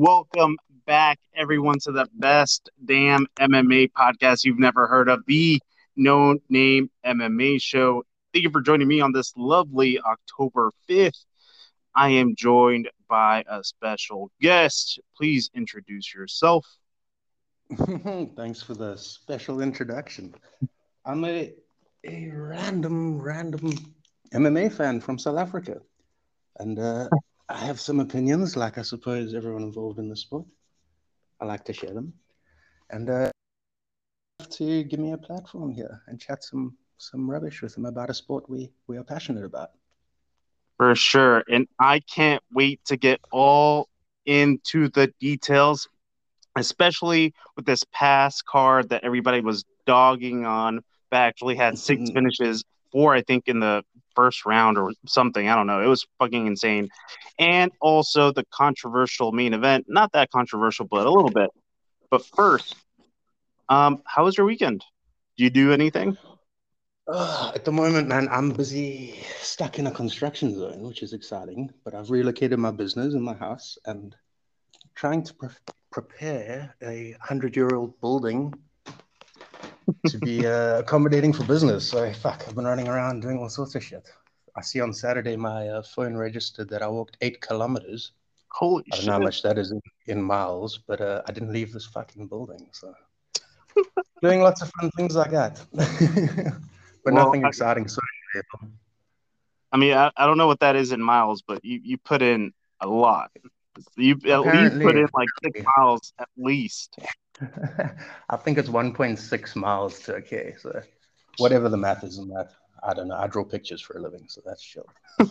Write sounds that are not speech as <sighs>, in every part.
Welcome back, everyone, to the best damn MMA podcast you've never heard of, the No Name MMA Show. Thank you for joining me on this lovely October 5th. I am joined by a special guest. Please introduce yourself. <laughs> Thanks for the special introduction. I'm a, a random, random MMA fan from South Africa. And uh, I have some opinions, like I suppose everyone involved in the sport. I like to share them. And uh, to give me a platform here and chat some some rubbish with them about a sport we, we are passionate about. For sure. And I can't wait to get all into the details, especially with this pass card that everybody was dogging on, but actually had 6 mm-hmm. finishes, four, I think, in the first round or something. I don't know. It was fucking insane. And also the controversial main event. Not that controversial, but a little bit. But first, um, how was your weekend? Do you do anything? Uh, at the moment, man, I'm busy stuck in a construction zone, which is exciting. But I've relocated my business and my house and trying to pre- prepare a hundred-year-old building to be uh, accommodating for business. So fuck, I've been running around doing all sorts of shit. I see on Saturday my uh, phone registered that I walked eight kilometers. Holy I don't know how much that is in, in miles, but uh, I didn't leave this fucking building. So <laughs> doing lots of fun things like that, <laughs> but well, nothing I, exciting. So I mean, I, I don't know what that is in miles, but you, you put in a lot. You at least put in like six miles at least. I think it's 1.6 miles to a K. So whatever the math is in that, I don't know. I draw pictures for a living, so that's chill. <laughs>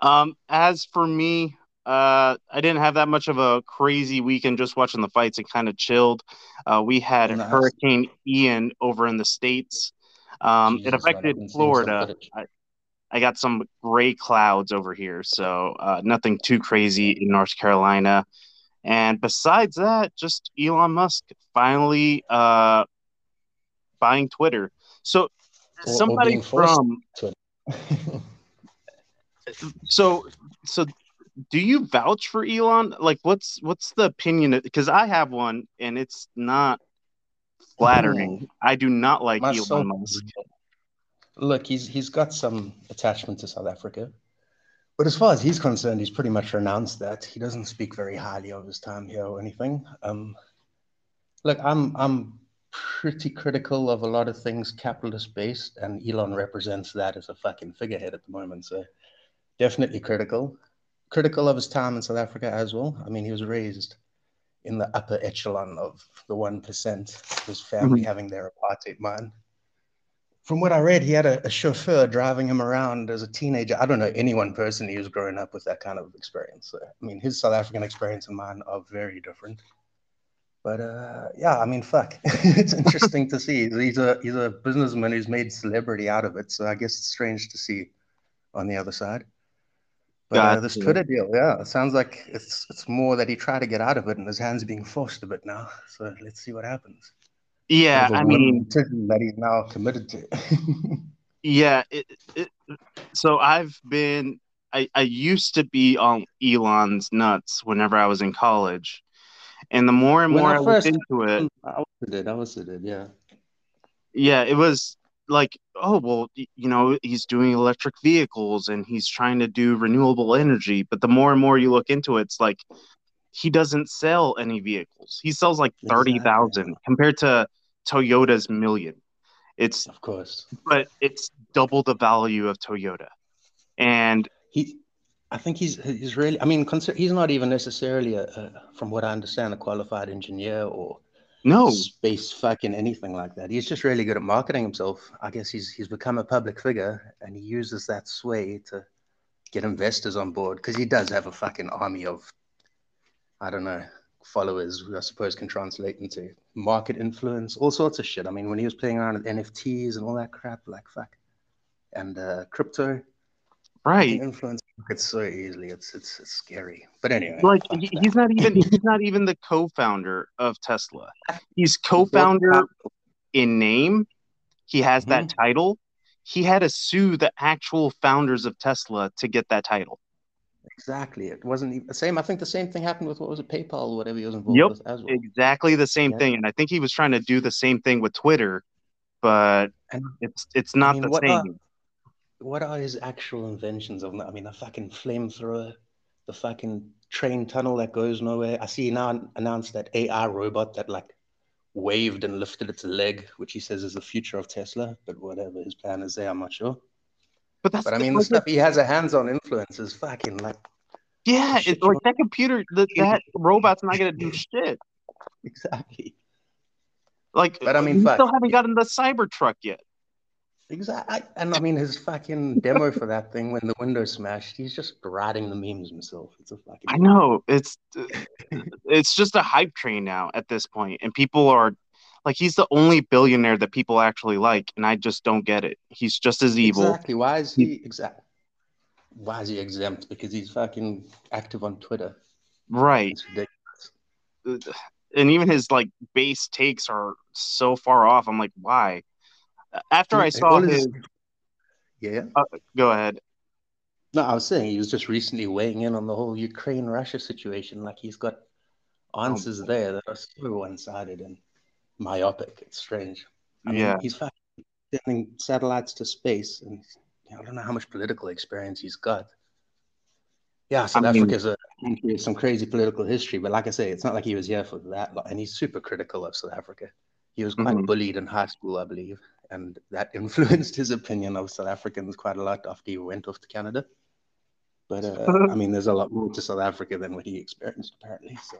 um, as for me, uh, I didn't have that much of a crazy weekend just watching the fights and kind of chilled. Uh, we had nice. Hurricane Ian over in the States. Um, Jesus, it affected Florida. I, I, got some gray clouds over here, so uh, nothing too crazy in North Carolina. And besides that, just Elon Musk finally uh, buying Twitter. So or, somebody or from <laughs> so so do you vouch for Elon? Like what's what's the opinion because I have one and it's not flattering. Mm. I do not like My Elon. Musk. Look, he's he's got some attachment to South Africa. But as far as he's concerned, he's pretty much renounced that. He doesn't speak very highly of his time here or anything. Um, look, I'm I'm pretty critical of a lot of things capitalist based, and Elon represents that as a fucking figurehead at the moment. So definitely critical. Critical of his time in South Africa as well. I mean, he was raised in the upper echelon of the one percent. His family mm-hmm. having their apartheid mind from what I read, he had a, a, chauffeur driving him around as a teenager. I don't know anyone personally who's grown up with that kind of experience. So, I mean, his South African experience and mine are very different. But uh, yeah, I mean, fuck, <laughs> it's interesting to see. He's a he's a businessman who's made celebrity out of it. So I guess it's strange to see on the other side. But uh, this Twitter deal, yeah, it sounds like it's it's more that he tried to get out of it, and his hands being forced a bit now. So let's see what happens. Yeah, I mean, that he's now committed to. <laughs> yeah, it, it, so I've been. I, I used to be on Elon's nuts whenever I was in college, and the more and more I, I looked into it, I also did. I also did. Yeah. Yeah, it was like, oh well, you know, he's doing electric vehicles and he's trying to do renewable energy. But the more and more you look into it, it's like he doesn't sell any vehicles. He sells like thirty thousand exactly. compared to Toyota's million. It's of course, but it's double the value of Toyota. And he, I think he's he's really. I mean, he's not even necessarily a, a, from what I understand, a qualified engineer or no space fucking anything like that. He's just really good at marketing himself. I guess he's he's become a public figure and he uses that sway to get investors on board because he does have a fucking army of I don't know followers who I suppose can translate into market influence, all sorts of shit. I mean, when he was playing around with NFTs and all that crap, like fuck, and uh, crypto, right? Influence markets so easily. It's it's it's scary. But anyway, like he, he's not even he's not even the co-founder of Tesla. He's co-founder in name. He has mm-hmm. that title. He had to sue the actual founders of Tesla to get that title. Exactly. It wasn't the same. I think the same thing happened with what was it, PayPal or whatever he was involved yep, with as well. Exactly the same yeah. thing. And I think he was trying to do the same thing with Twitter, but and, it's it's not I mean, the what same. Are, what are his actual inventions of I mean, the fucking flamethrower, the fucking train tunnel that goes nowhere. I see now announced that AI robot that like waved and lifted its leg, which he says is the future of Tesla. But whatever his plan is there, I'm not sure. But that's but I mean, the stuff he has a hands-on influence is fucking like. Yeah, it's like that computer, the, that <laughs> robot's not gonna do shit. Exactly. Like, but I mean, we still haven't gotten the Cybertruck yet. Exactly, and I mean his fucking <laughs> demo for that thing when the window smashed. He's just writing the memes himself. It's a fucking. I know <laughs> it's it's just a hype train now at this point, and people are like he's the only billionaire that people actually like, and I just don't get it. He's just as evil. Exactly. Why is he exact? Why is he exempt? Because he's fucking active on Twitter. Right. And even his like base takes are so far off. I'm like, why? After I saw his, yeah. Uh, go ahead. No, I was saying he was just recently weighing in on the whole Ukraine Russia situation. Like he's got oh, answers there that are so one sided and myopic. It's strange. I yeah, mean, he's sending satellites to space, and you know, I don't know how much political experience he's got. Yeah, South I mean, Africa's a country with some crazy political history, but like I say, it's not like he was here for that. And he's super critical of South Africa. He was quite mm-hmm. bullied in high school, I believe, and that <laughs> influenced his opinion of South Africans quite a lot after he went off to Canada. But uh, <laughs> I mean, there's a lot more to South Africa than what he experienced, apparently. So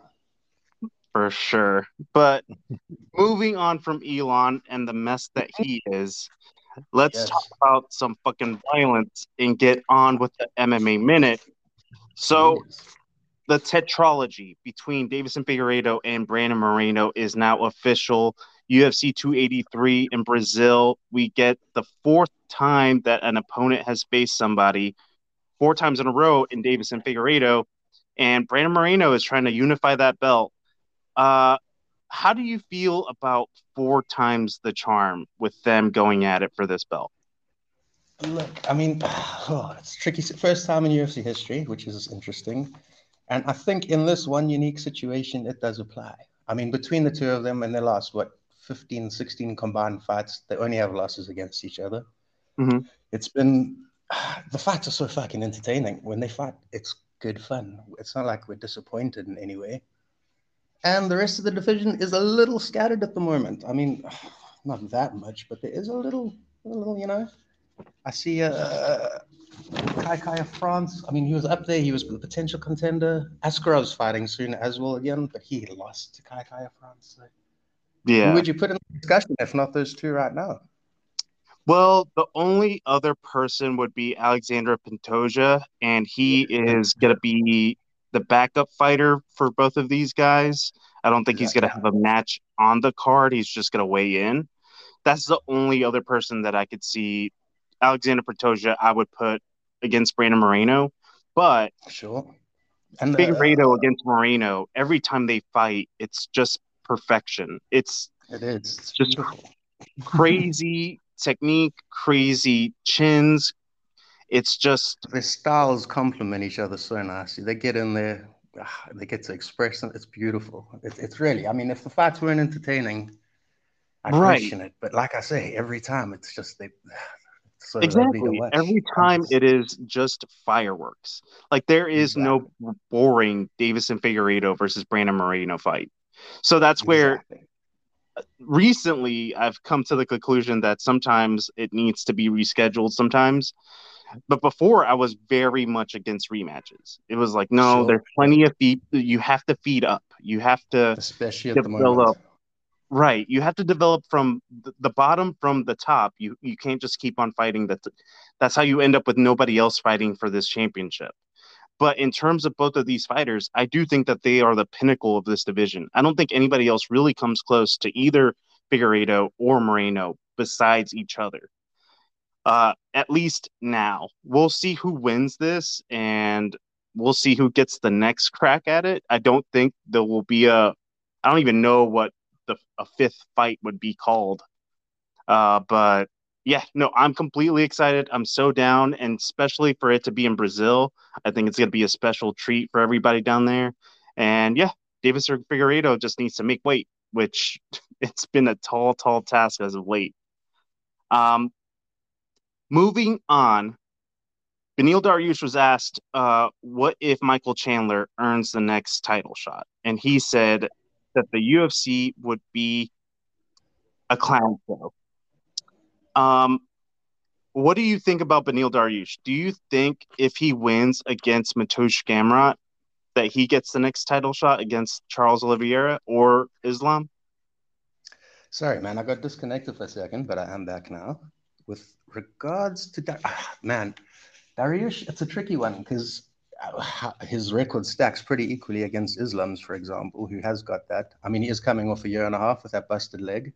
for sure. But <laughs> moving on from Elon and the mess that he is, let's yes. talk about some fucking violence and get on with the MMA minute. So, the tetralogy between Deiveson Figueiredo and Brandon Moreno is now official. UFC 283 in Brazil. We get the fourth time that an opponent has faced somebody, four times in a row in Deiveson Figueiredo. And Brandon Moreno is trying to unify that belt uh, how do you feel about four times the charm with them going at it for this belt? Look, I mean, <sighs> oh, it's tricky. First time in UFC history, which is interesting. And I think in this one unique situation, it does apply. I mean, between the two of them and their last, what, 15, 16 combined fights, they only have losses against each other. Mm-hmm. It's been, <sighs> the fights are so fucking entertaining. When they fight, it's good fun. It's not like we're disappointed in any way and the rest of the division is a little scattered at the moment. I mean, <sighs> not that much, but there is a little, a little, you know. I see uh, Kai Kara-France. I mean, he was up there. He was a potential contender. Askarov's fighting soon as well again, but he lost to Kai Kara-France. So. Yeah. Who would you put in the discussion if not those two right now? Well, the only other person would be Alexander Pantoja, and he is going to be the backup fighter for both of these guys. I don't think he's going to have a match on the card. He's just going to weigh in. That's the only other person that I could see. Alexander Pantoja, I would put against Brandon Moreno, but sure. And Big uh, Rado against Moreno, every time they fight, it's just perfection. It's it is it's just crazy <laughs> technique, crazy chins, it's just their styles complement each other so nicely. They get in there, ah, they get to express them. It's beautiful. It's, it's really, I mean, if the fights weren't entertaining, I'd right. question it. But like I say, every time it's just they. <sighs> So exactly. Every time it is just fireworks. Like there is exactly. no boring Deiveson Figueiredo versus Brandon Moreno fight. So that's where exactly. recently I've come to the conclusion that sometimes it needs to be rescheduled sometimes but before, I was very much against rematches. It was like, no, sure. there's plenty of feed. You have to feed up. You have to, especially at develop. the moment. Right, you have to develop from the bottom from the top. You you can't just keep on fighting. That that's how you end up with nobody else fighting for this championship. But in terms of both of these fighters, I do think that they are the pinnacle of this division. I don't think anybody else really comes close to either Figueiredo or Moreno besides each other uh, at least now. We'll see who wins this and we'll see who gets the next crack at it. I don't think there will be a, I don't even know what the a fifth fight would be called. Uh, but yeah, no, I'm completely excited. I'm so down, and especially for it to be in Brazil, I think it's going to be a special treat for everybody down there. And yeah, Davis Figueiredo just needs to make weight, which <laughs> it's been a tall, tall task as of late. Um, moving on, Beneil Dariush was asked, uh, "What if Michael Chandler earns the next title shot?" And he said that the UFC would be a clown show. Um, what do you think about Beneil Dariush? Do you think if he wins against Mateusz Gamrot, that he gets the next title shot against Charles Oliveira or Islam? Sorry, man, I got disconnected for a second, but I am back now. With regards to Dar- ah, man, Dariush, it's a tricky one because uh, his record stacks pretty equally against Islam's, for example, who has got that. I mean, he is coming off a year and a half with that busted leg,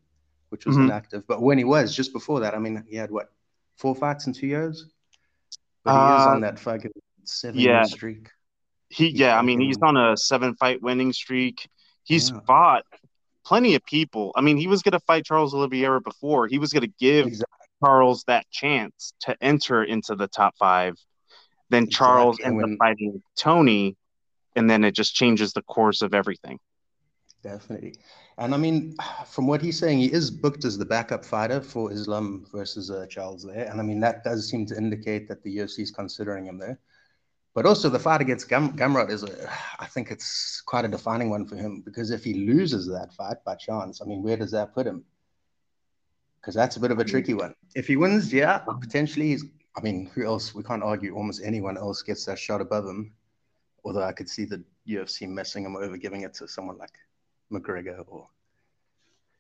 which was mm-hmm. inactive. But when he was just before that, I mean, he had what four fights in two years. But he uh, is on that fucking seven yeah. streak. He, yeah, I mean, he's on a seven fight winning streak. He's yeah. fought plenty of people. I mean, he was going to fight Charles Oliveira before. He was going to give exactly. Charles that chance to enter into the top five. Then Charles exactly. ends when... up fighting Tony, and then it just changes the course of everything. Definitely. And I mean, from what he's saying, he is booked as the backup fighter for Islam versus uh, Charles there. And I mean, that does seem to indicate that the UFC is considering him there. But also the fight against Gam- Gamrot is, a, I think it's quite a defining one for him because if he loses that fight by chance, I mean, where does that put him? Because that's a bit of a tricky one. If he wins, yeah, potentially he's. I mean, who else? We can't argue. Almost anyone else gets that shot above him. Although I could see the UFC messing him over, giving it to someone like McGregor or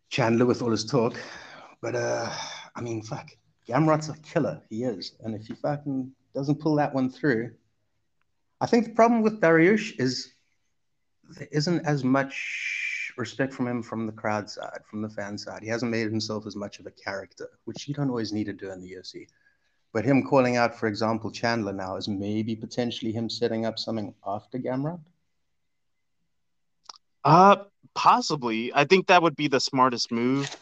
Chandler with all his talk. But uh, I mean, fuck, Gamrot's a killer. He is, and if he fucking doesn't pull that one through, I think the problem with Dariush is there isn't as much respect from him from the crowd side, from the fan side. He hasn't made himself as much of a character, which you don't always need to do in the UFC. But him calling out, for example, Chandler now is maybe potentially him setting up something after Gamrot. Uh, possibly. I think that would be the smartest move.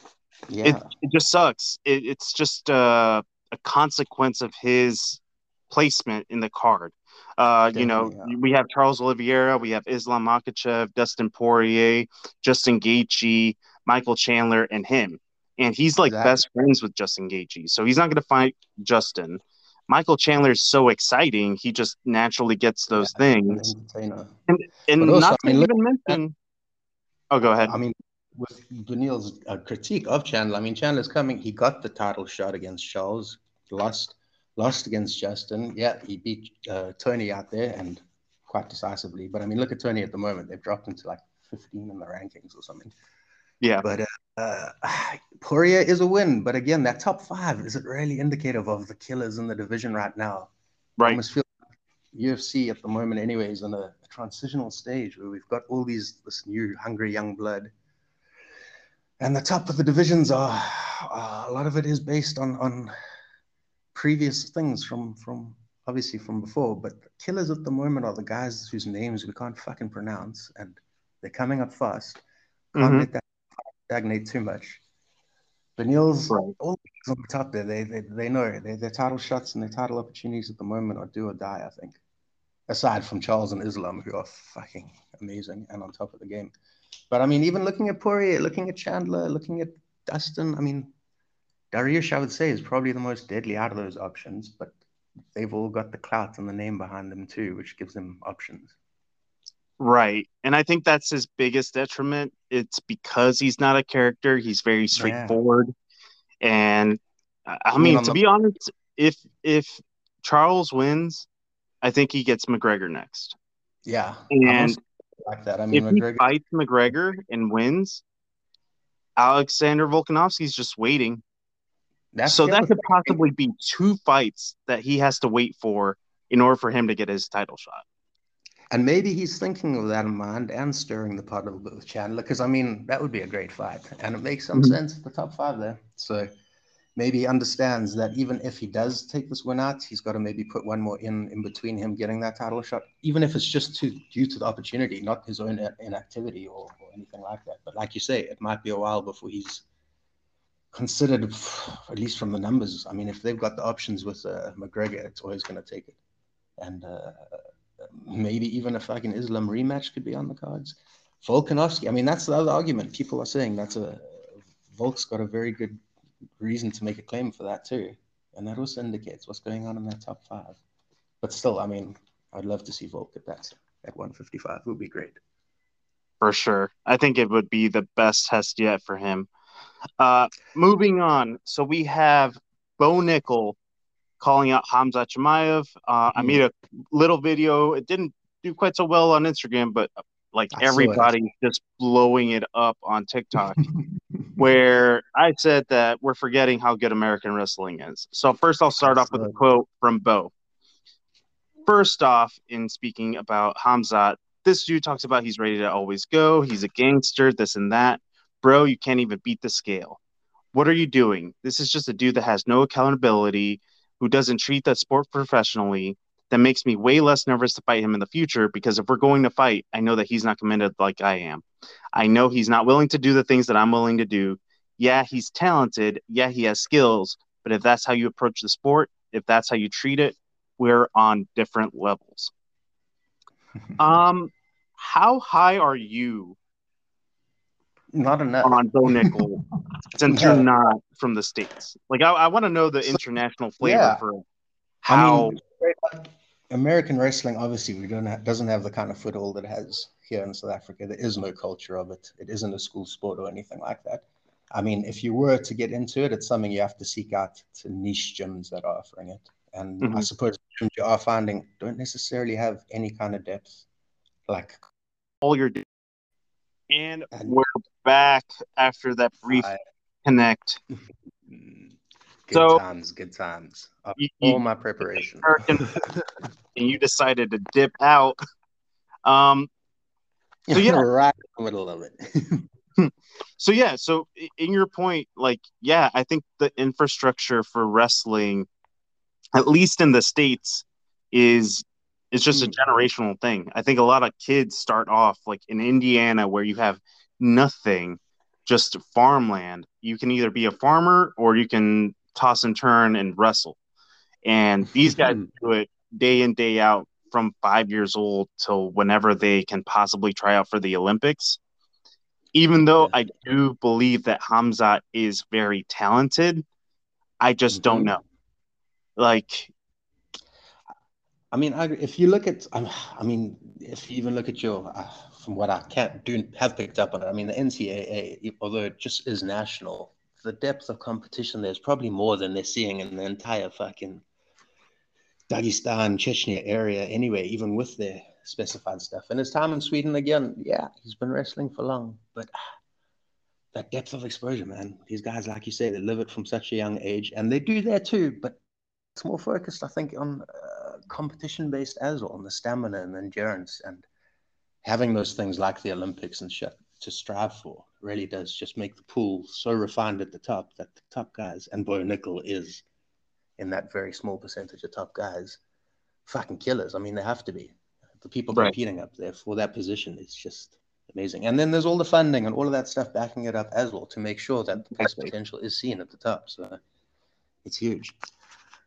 Yeah. It, it just sucks. It, it's just uh, a consequence of his placement in the card. Uh, you know, yeah. we have Charles Oliveira, we have Islam Makhachev, Dustin Poirier, Justin Gaethje, Michael Chandler, and him. And he's like exactly. best friends with Justin Gaethje, so he's not going to fight Justin. Michael Chandler is so exciting; he just naturally gets those yeah, things. And, and also, not to I mean, even mention. Oh, go ahead. I mean, with Beneil's uh, critique of Chandler, I mean, Chandler's coming. He got the title shot against Charles, lost lost against Justin. Yeah, he beat uh, Tony out there and quite decisively. But I mean, look at Tony at the moment. They've dropped into like 15 in the rankings or something. Yeah. But uh, uh, Poirier is a win. But again, that top five is it really indicative of the killers in the division right now? Right. I almost feel UFC at the moment, anyways, in a, a transitional stage where we've got all these this new hungry young blood. And the top of the divisions are uh, a lot of it is based on on previous things from from obviously from before, but killers at the moment are the guys whose names we can't fucking pronounce, and they're coming up fast. Can't mm-hmm. let that stagnate too much. Beneil's right. all on the top there. They they, they know they, their title shots and their title opportunities at the moment are do or die. I think, aside from Charles and Islam, who are fucking amazing and on top of the game. But I mean, even looking at Poirier, looking at Chandler, looking at Dustin, I mean, Dariush, I would say, is probably the most deadly out of those options, but they've all got the clout and the name behind them too, which gives them options. Right. And I think that's his biggest detriment. It's because he's not a character, he's very straightforward. Yeah. And I mean, to the... be honest, if if Charles wins, I think he gets McGregor next. Yeah. And like that. I mean, if McGregor... he fights McGregor and wins, Alexander Volkanovski's just waiting. That's so that could possibly be two fights that he has to wait for in order for him to get his title shot. And maybe he's thinking of that in mind and stirring the pot a little bit with Chandler, because I mean that would be a great fight, and it makes some mm-hmm. sense. The top five there, so maybe he understands that even if he does take this win out, he's got to maybe put one more in in between him getting that title shot, even if it's just to, due to the opportunity, not his own inactivity or, or anything like that. But like you say, it might be a while before he's considered, <sighs> at least from the numbers. I mean, if they've got the options with uh, McGregor, it's always going to take it. And uh, maybe even a fucking Islam rematch could be on the cards. Volkanovski, I mean, that's the other argument. People are saying that's a Volk's got a very good reason to make a claim for that too. And that also indicates what's going on in that top five. But still, I mean, I'd love to see Volk at that at 155. It would be great. For sure. I think it would be the best test yet for him. Uh, moving on. So we have Bo Nickal calling out Hamza Chimaev. Uh, mm. I made a little video. It didn't do quite so well on Instagram, but like I everybody just blowing it up on TikTok. where I said that we're forgetting how good American wrestling is. So first, I'll start off with a quote from Bo. First off, in speaking about Hamzat, this dude talks about he's ready to always go. He's a gangster, this and that. Bro, you can't even beat the scale. What are you doing? This is just a dude that has no accountability, who doesn't treat that sport professionally. That makes me way less nervous to fight him in the future because if we're going to fight, I know that he's not committed like I am. I know he's not willing to do the things that I'm willing to do. Yeah, he's talented. Yeah, he has skills. But if that's how you approach the sport, if that's how you treat it, we're on different levels. <laughs> um, how high are you? Not enough on Bo Nickal, <laughs> since you're not from the states. Like, I, I want to know the international flavor yeah. for how. I mean, American wrestling, obviously, we don't have, doesn't have the kind of foothold that it has here in South Africa. There is no culture of it. It isn't a school sport or anything like that. I mean, if you were to get into it, it's something you have to seek out to niche gyms that are offering it. And mm-hmm. I suppose gyms you are finding don't necessarily have any kind of depth, like all your. And, and we're back after that brief I, connect. Good so, times, good times. You, all my preparation. <laughs> and you decided to dip out. Um, so <laughs> yeah, right in the middle of it. <laughs> so yeah, so in your point, like, yeah, I think the infrastructure for wrestling, at least in the states, is is just a hmm. generational thing. I think a lot of kids start off like in Indiana, where you have nothing, just farmland. You can either be a farmer or you can toss and turn and wrestle. And <laughs> these guys do it day in, day out from five years old till whenever they can possibly try out for the Olympics. Even though I do believe that Hamza is very talented, I just mm-hmm. don't know. Like, I mean, I, if you look at, I mean, if you even look at your, uh, from what I can't do, have picked up on it. I mean, the NCAA, although it just is national, the depth of competition there's probably more than they're seeing in the entire fucking Dagestan, Chechnya area anyway, even with their specified stuff. And his time in Sweden again, yeah, he's been wrestling for long, but that depth of exposure, man. These guys, like you say, they live it from such a young age, and they do there too, but it's more focused, I think, on uh, competition based as well, on the stamina and the endurance and having those things like the Olympics and shit to strive for really does just make the pool so refined at the top that the top guys and Bo Nickal is in that very small percentage of top guys fucking killers. I mean, they have to be. The people right. competing up there for that position is just amazing. And then there's all the funding and all of that stuff backing it up as well to make sure that the potential is seen at the top. So it's huge.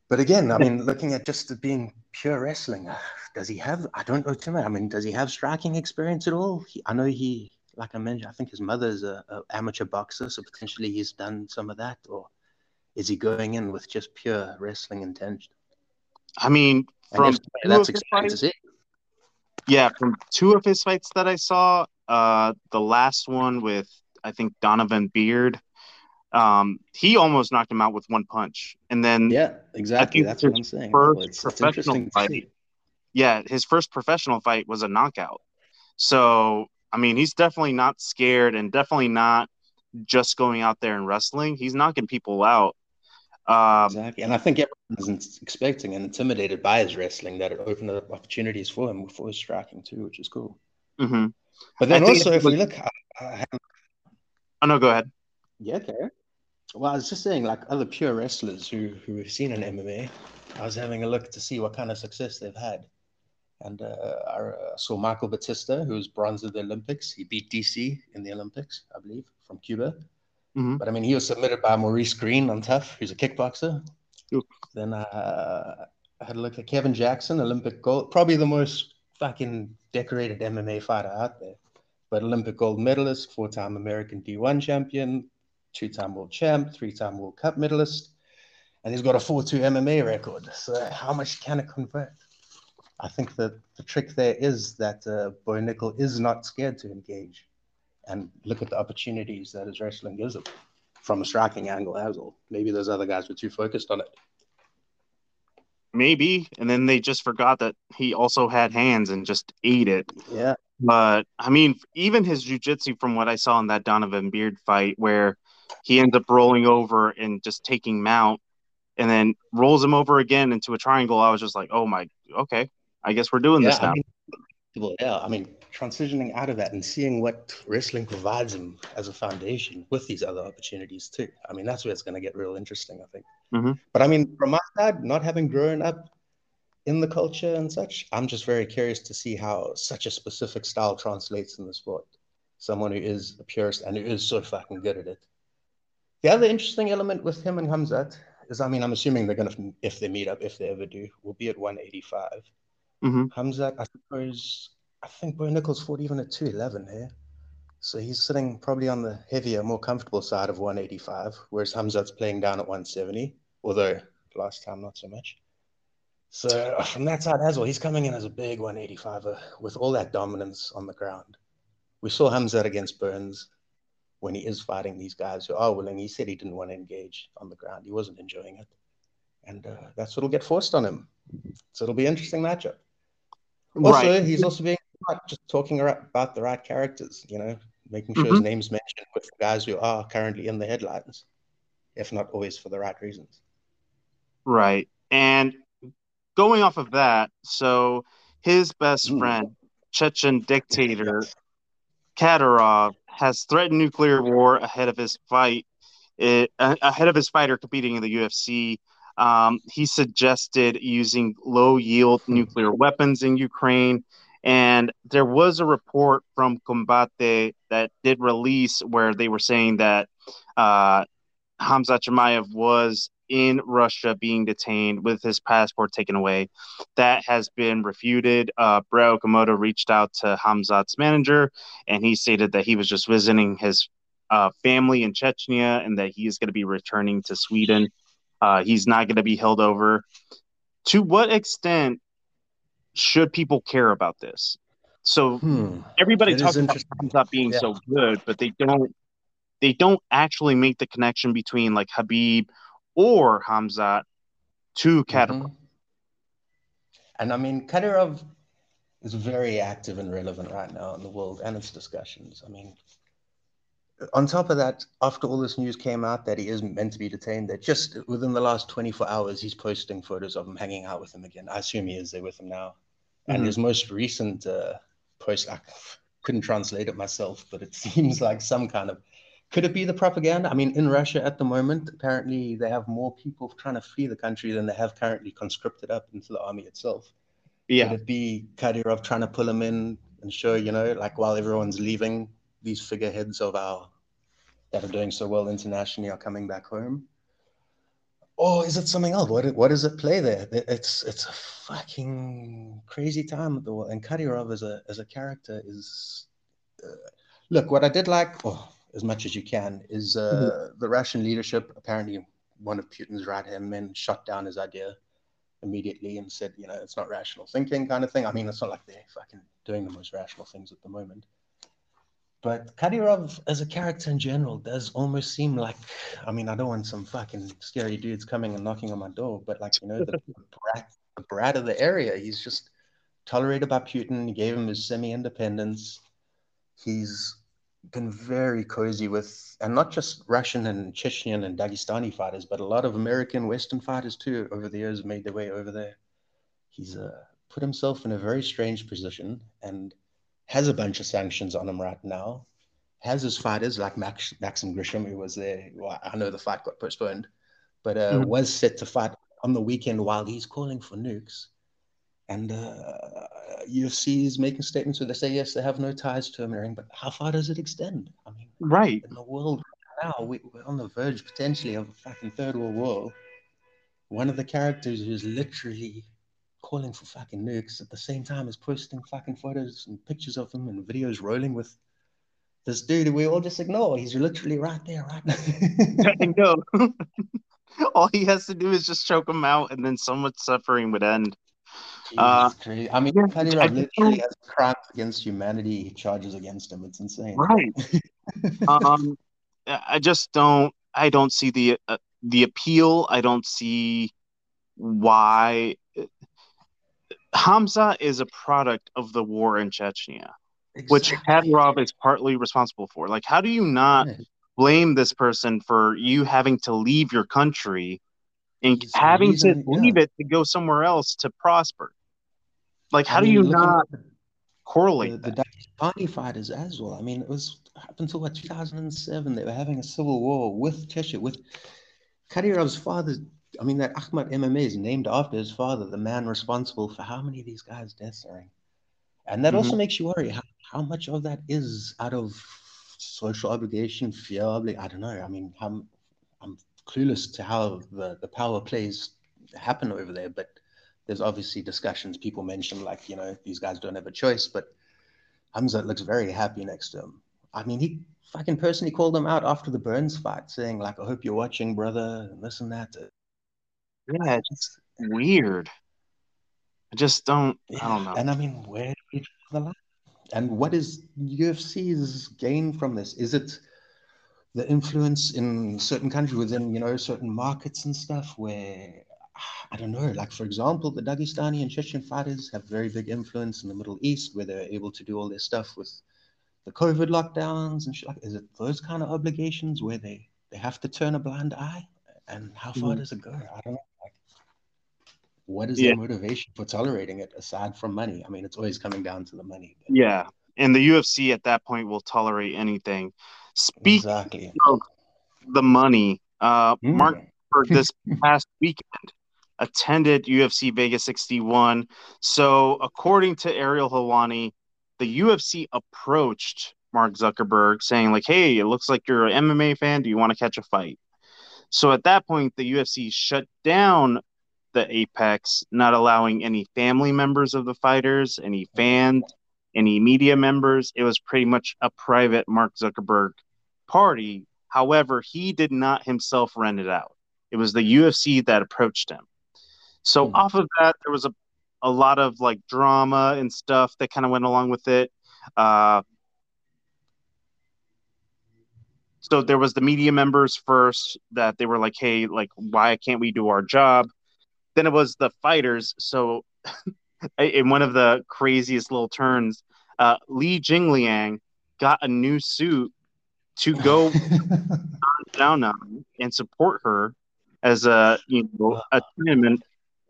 But again, I mean, looking at just being pure wrestling, does he have? I don't know too much. I mean, does he have striking experience at all? He, I know he like I mentioned, I think his mother's a, a amateur boxer, so potentially he's done some of that, or is he going in with just pure wrestling intention? I mean, from that's to see. Yeah, from two of his fights that I saw, uh, the last one with I think Donovan Beard, um, he almost knocked him out with one punch, and then yeah, exactly. That's what I'm saying. First it's, professional it's fight, yeah, his first professional fight was a knockout. So I mean, he's definitely not scared and definitely not just going out there and wrestling. He's knocking people out. Um, exactly. And I think everyone's expecting and intimidated by his wrestling that it opened up opportunities for him for his striking too, which is cool. Mm-hmm. But then also, if we look, uh, oh no, go ahead. Yeah, okay. Well, I was just saying, like other pure wrestlers who who we've seen an MMA, I was having a look to see what kind of success they've had. And uh, I uh, saw Michael Batista, who was bronze at the Olympics. He beat DC in the Olympics, I believe, from Cuba. Mm-hmm. But I mean, he was submitted by Maurice Greene on TUF, who's a kickboxer. Ooh. Then uh, I had a look at Kevin Jackson, Olympic gold, probably the most fucking decorated MMA fighter out there. But Olympic gold medalist, four time American D1 champion, two time world champ, three time World Cup medalist. And he's got a 4 2 MMA record. So, how much can it convert? I think that the trick there is that uh, Bo Nickal is not scared to engage and look at the opportunities that his wrestling gives him from a striking angle as well. Maybe those other guys were too focused on it. Maybe, and then they just forgot that he also had hands and just ate it. Yeah. But I mean, even his jujitsu, from what I saw in that Donovan Beard fight, where he ends up rolling over and just taking mount, and then rolls him over again into a triangle. I was just like, oh my, okay, I guess we're doing yeah, this now. I mean, yeah, I mean, transitioning out of that and seeing what wrestling provides him as a foundation with these other opportunities too. I mean, that's where it's going to get real interesting, I think. Mm-hmm. But I mean, from my side, not having grown up in the culture and such, I'm just very curious to see how such a specific style translates in the sport. Someone who is a purist and who is so fucking good at it. The other interesting element with him and Hamzat is, I mean, I'm assuming they're going to, if they meet up, if they ever do, will be at 185. Mm-hmm. Khamzat, I suppose, I think Bo Nickal's fought even at 211 here. So he's sitting probably on the heavier, more comfortable side of 185, whereas Hamzat's playing down at 170, although last time not so much. So uh, from that side as well, he's coming in as a big 185er with all that dominance on the ground. We saw Hamzat against Burns when he is fighting these guys who are willing. He said he didn't want to engage on the ground. He wasn't enjoying it. And uh, that's what'll get forced on him. So it'll be an interesting matchup. Also, right. he's also being just talking about the right characters, you know, making sure mm-hmm. his name's mentioned with the guys who are currently in the headlines, if not always for the right reasons. Right. And going off of that, so his best mm. friend, Chechen dictator Kadyrov, has threatened nuclear war ahead of his fight, it, ahead of his fighter competing in the UFC. Um, he suggested using low yield nuclear weapons in Ukraine and there was a report from Combate that did release where they were saying that uh, Khamzat Chimaev was in Russia being detained with his passport taken away. That has been refuted. Uh, Okamoto reached out to Hamzat's manager and he stated that he was just visiting his uh, family in Chechnya and that he is going to be returning to Sweden. Uh, he's not going to be held over. To what extent should people care about this? So hmm. everybody it talks about not being yeah. so good, but they don't they don't actually make the connection between like Khabib or Khamzat to Kadyrov. Mm-hmm. And I mean, Kadyrov is very active and relevant right now in the world and its discussions. I mean, on top of that, after all this news came out that he isn't meant to be detained, that just within the last 24 hours, he's posting photos of him hanging out with him again. I assume he is there with him now. And mm-hmm. his most recent uh, post, I couldn't translate it myself, but it <laughs> seems like some kind of could it be the propaganda? I mean, in Russia at the moment, apparently they have more people trying to flee the country than they have currently conscripted up into the army itself. Yeah. Could it be Kadyrov trying to pull them in and show, you know, like while everyone's leaving, these figureheads of our that are doing so well internationally are coming back home? or is it something else? What what does it play there? It's it's a fucking crazy time at the world. And Kadyrov as a as a character is uh, look. What I did like, oh, as much as you can, is uh, mm-hmm. the Russian leadership. Apparently, one of Putin's right hand men shut down his idea immediately and said, you know, it's not rational thinking, kind of thing. I mean, it's not like they're fucking doing the most rational things at the moment. But Kadyrov as a character in general does almost seem like, I mean, I don't want some fucking scary dudes coming and knocking on my door, but like, you know, the, <laughs> brat, the brat of the area. He's just tolerated by Putin. He gave him his semi independence. He's been very cozy with, and not just Russian and Chechen and Dagestani fighters, but a lot of American Western fighters too over the years made their way over there. He's uh, put himself in a very strange position. And has a bunch of sanctions on him right now, has his fighters like Max, Maxim Grishin, who was there. Well, I know the fight got postponed, but uh, mm-hmm. was set to fight on the weekend while he's calling for nukes. And uh, UFC is making statements where they say, yes, they have no ties to America, but how far does it extend? I mean, right. In the world now we, we're on the verge potentially of a fucking third world war. One of the characters who's literally calling for fucking nukes at the same time as posting fucking photos and pictures of him and videos rolling with this dude we all just ignore. He's literally right there, right now. <laughs> I know. <laughs> all he has to do is just choke him out, and then someone's suffering would end. Uh, I mean, yeah, Kadyrov literally has crimes against humanity charges against him. It's insane. Right. <laughs> um, I just don't. I don't see the uh, the appeal. I don't see why. Hamza is a product of the war in Chechnya, exactly. which Kadyrov is partly responsible for. Like, how do you not blame this person for you having to leave your country and having reason, to leave yeah. it to go somewhere else to prosper? Like, how I mean, do you not correlate the, the Dagestani fighters as well? I mean, it was up until what 2007 they were having a civil war with Cheshire with Kadyrov's father. I mean, that Akhmat MMA is named after his father, the man responsible for how many of these guys' deaths are. And that mm-hmm. also makes you worry how, how much of that is out of social obligation, fear, I don't know. I mean, I'm, I'm clueless to how the, the power plays happen over there, but there's obviously discussions. People mention like you know these guys don't have a choice but hamza looks very happy next to him. I mean he fucking personally called him out after the burns fight saying like i hope you're watching brother and this and that. Yeah it's just weird. I just don't yeah. i don't know. And i mean where do we draw the line? And what is ufc's gain from this? Is it the influence in certain countries within you know certain markets and stuff where I don't know, like for example, the Dagestani and Chechen fighters have very big influence in the Middle East where they're able to do all their stuff with the COVID lockdowns and shit. Like, is it those kind of obligations where they, they have to turn a blind eye? And how far mm-hmm. does it go? I don't know. Like, what is yeah. their motivation for tolerating it aside from money? I mean, it's always coming down to the money. But... Yeah. And the UFC at that point will tolerate anything. Speaking exactly. of the money, uh, mm. Mark, for <laughs> this past weekend, attended UFC Vegas 61. So, according to Ariel Helwani, the UFC approached Mark Zuckerberg saying, like, hey, it looks like you're an MMA fan. Do you want to catch a fight? So at that point, the UFC shut down the Apex, not allowing any family members of the fighters, any fans, any media members. It was pretty much a private Mark Zuckerberg party. However, he did not himself rent it out. It was the UFC that approached him. So mm-hmm. off of that, there was a, a lot of like drama and stuff that kind of went along with it. Uh, so there was the media members first that they were like, "Hey, like, why can't we do our job?" Then it was the fighters. So <laughs> in one of the craziest little turns, uh, Li Jingliang got a new suit to go <laughs> down on and support her as a you know a tournament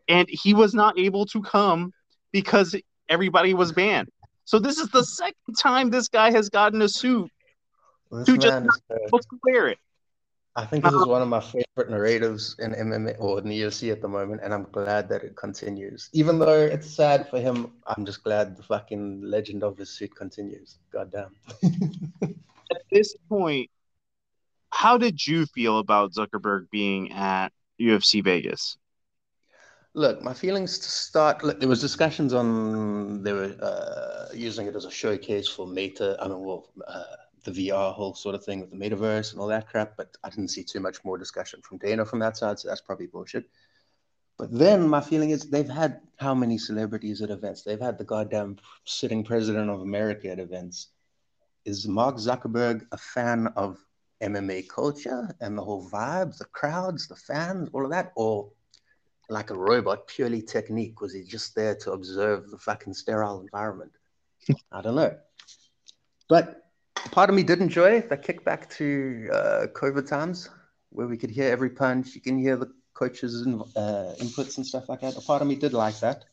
and he was not able to come because everybody was banned. So this is the second time this guy has gotten a suit this to just to wear it. I think this is uh-huh. one of my favorite narratives in MMA or in the UFC at the moment, and I'm glad that it continues. Even though it's sad for him, I'm just glad the fucking legend of his suit continues. Goddamn. <laughs> at this point, how did you feel about Zuckerberg being at UFC Vegas? Look, my feelings to start. Look, there was discussions on they were uh, using it as a showcase for Meta. I mean, well, uh, the VR whole sort of thing with the metaverse and all that crap. But I didn't see too much more discussion from Dana from that side, so that's probably bullshit. But then my feeling is they've had how many celebrities at events? They've had the goddamn sitting president of America at events. Is Mark Zuckerberg a fan of MMA culture and the whole vibe, the crowds, the fans, all of that, or like a robot, purely technique? Was he just there to observe the fucking sterile environment? I don't know. But part of me did enjoy the kickback to uh, COVID times where we could hear every punch. You can hear the coaches' and uh, inputs and stuff like that. A part of me did like that.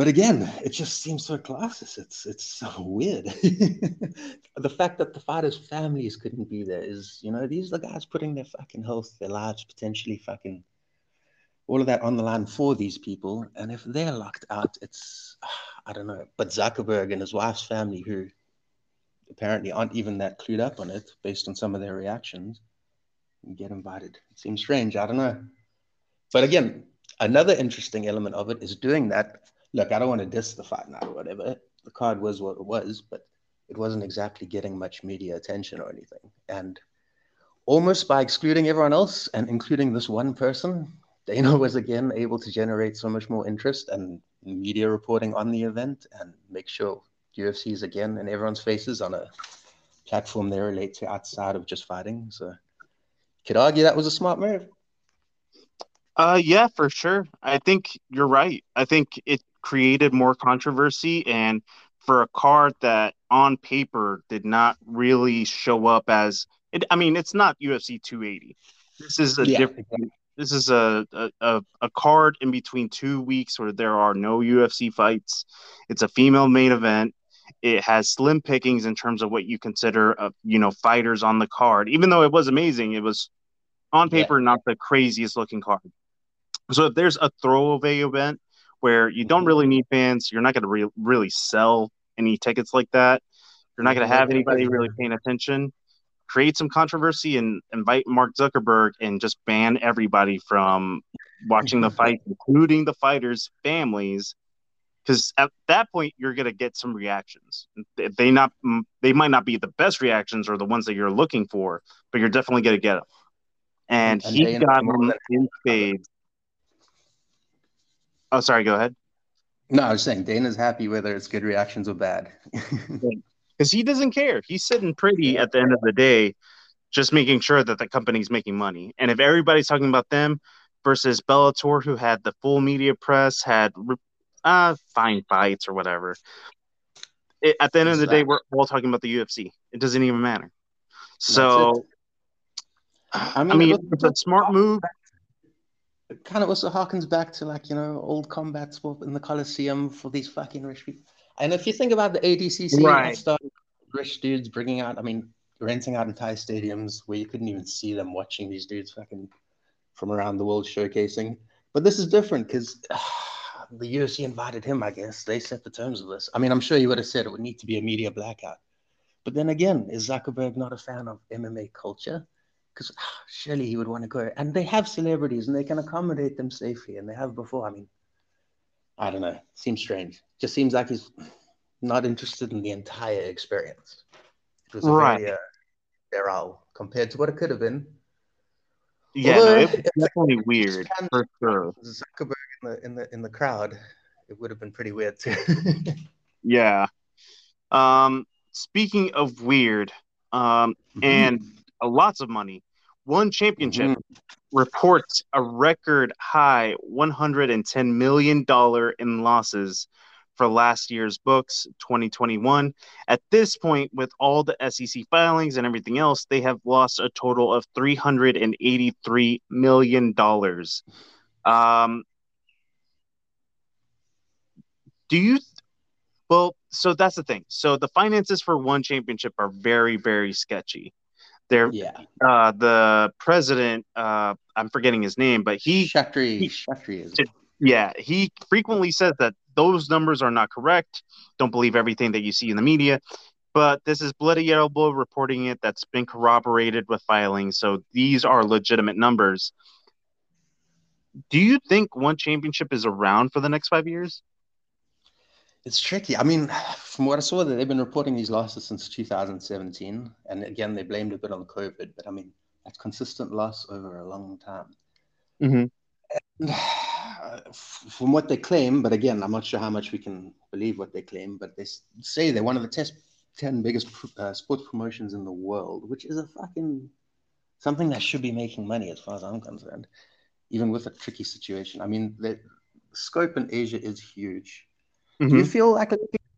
But again, it just seems so classist. It's it's so <laughs> weird. the fact that the fighters' families couldn't be there is, you know, these are the guys putting their fucking health, their lives potentially fucking all of that on the line for these people. And if they're locked out, it's, <sighs> I don't know. But Zuckerberg and his wife's family, who apparently aren't even that clued up on it based on some of their reactions get invited. It seems strange. I don't know. But again, another interesting element of it is doing that. Look, I don't want to diss the fight night or whatever. The card was what it was, but it wasn't exactly getting much media attention or anything. And almost by excluding everyone else and including this one person, Dana was again able to generate so much more interest and media reporting on the event and make sure UFC is again in everyone's faces on a platform they relate to outside of just fighting. So, could argue that was a smart move. Uh, yeah, for sure. I think you're right. I think it created more controversy, and for a card that on paper did not really show up as it. I mean, it's not UFC 280. This is a yeah, different. This is a, a a card in between two weeks where there are no UFC fights. It's a female main event. It has slim pickings in terms of what you consider, uh, you know, fighters on the card. Even though it was amazing, it was on paper yeah. not the craziest looking card. So if there's a throwaway event where you don't mm-hmm. really need fans, you're not going to re- really sell any tickets like that. You're not going to have anybody really paying attention. Create some controversy and invite Mark Zuckerberg and just ban everybody from watching the <laughs> fight, including the fighters' families, because at that point you're going to get some reactions. They not they might not be the best reactions or the ones that you're looking for, but you're definitely going to get them. And, and he got them in spades Oh, sorry. Go ahead. No, I was saying Dana's happy whether it's good reactions or bad. <laughs> Because he doesn't care. He's sitting pretty at the end of the day, just making sure that the company's making money. And if everybody's talking about them versus Bellator, who had the full media press, had uh, fine fights or whatever, it, at the end of the day, we're all talking about the UFC. It doesn't even matter. So, I mean, I mean it's a smart move it kind of also harkens back to like you know old combat sport in the Coliseum for these fucking rich people. And if you think about the ADCC, right. started rich dudes bringing out, I mean, renting out entire stadiums where you couldn't even see them watching these dudes fucking from around the world showcasing. But this is different because uh, <sighs> the UFC invited him. I guess they set the terms of this. I mean, I'm sure he would have said it would need to be a media blackout. But then again, is Zuckerberg not a fan of MMA culture? Because <sighs> surely he would want to go. And they have celebrities and they can accommodate them safely, and they have before. I mean, I don't know. Seems strange. Just seems like he's not interested in the entire experience. It was right. very uh, sterile compared to what it could have been. Yeah, no, it definitely <laughs> weird for sure. Zuckerberg in the in the in the crowd, it would have been pretty weird too. <laughs> yeah. Um, speaking of weird, um, mm-hmm. and lots of money. One championship mm-hmm. reports a record high $110 million in losses for last year's books, 2021. At this point, with all the SEC filings and everything else, they have lost a total of $383 million. Um, do you well so that's the thing so the finances for one championship are very very sketchy there, yeah. Uh, the president, uh, I'm forgetting his name, but he, Chatri, Chatri is. Yeah, he frequently says that those numbers are not correct. Don't believe everything that you see in the media. But this is Bloody Elbow reporting it. That's been corroborated with filings. So these are legitimate numbers. Do you think one championship is around for the next five years? It's tricky. I mean, <sighs> from what I saw, that they've been reporting these losses since 2017, and again, they blamed a bit on COVID. But I mean, that's consistent loss over a long time. Mm-hmm. And, <sighs> from what they claim, but again, I'm not sure how much we can believe what they claim. But they say they're one of the test, 10 biggest uh, sports promotions in the world, which is a fucking something that should be making money, as far as I'm concerned, even with a tricky situation. I mean, the scope in Asia is huge Mm-hmm. Do you mm-hmm. feel like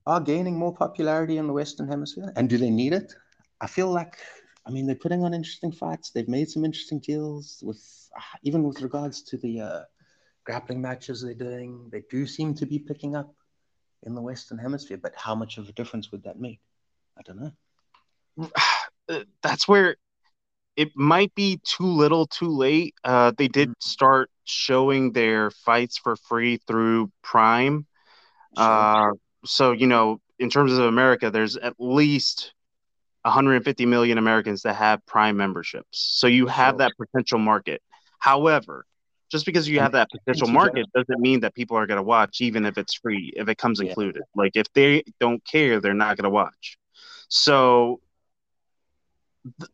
are gaining more popularity in the Western Hemisphere? And do they need it? I feel like, I mean, they're putting on interesting fights. They've made some interesting deals with, uh, even with regards to the uh, grappling matches they're doing. They do seem to be picking up in the Western Hemisphere. But how much of a difference would that make? I don't know. <sighs> That's where it might be too little, too late. Uh, they did mm. start showing their fights for free through Prime uh, so you know, in terms of America, there's at least 150 million Americans that have Prime memberships. So you have sure. that potential market. However, just because you have that potential market doesn't mean that people are going to watch, even if it's free, if it comes yeah. included. Like if they don't care, they're not going to watch. So